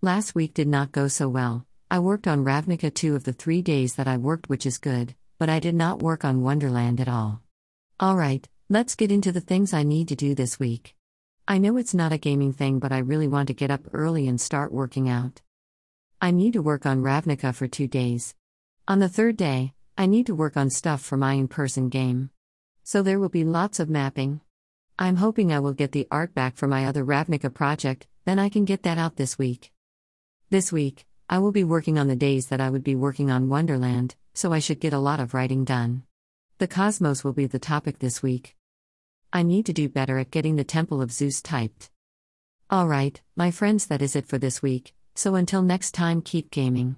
Last week did not go so well. I worked on Ravnica two of the three days that I worked, which is good, but I did not work on Wonderland at all. Alright, let's get into the things I need to do this week. I know it's not a gaming thing, but I really want to get up early and start working out. I need to work on Ravnica for two days. On the third day, I need to work on stuff for my in person game. So there will be lots of mapping. I'm hoping I will get the art back for my other Ravnica project, then I can get that out this week. This week, I will be working on the days that I would be working on Wonderland, so I should get a lot of writing done. The cosmos will be the topic this week. I need to do better at getting the Temple of Zeus typed. Alright, my friends, that is it for this week, so until next time, keep gaming.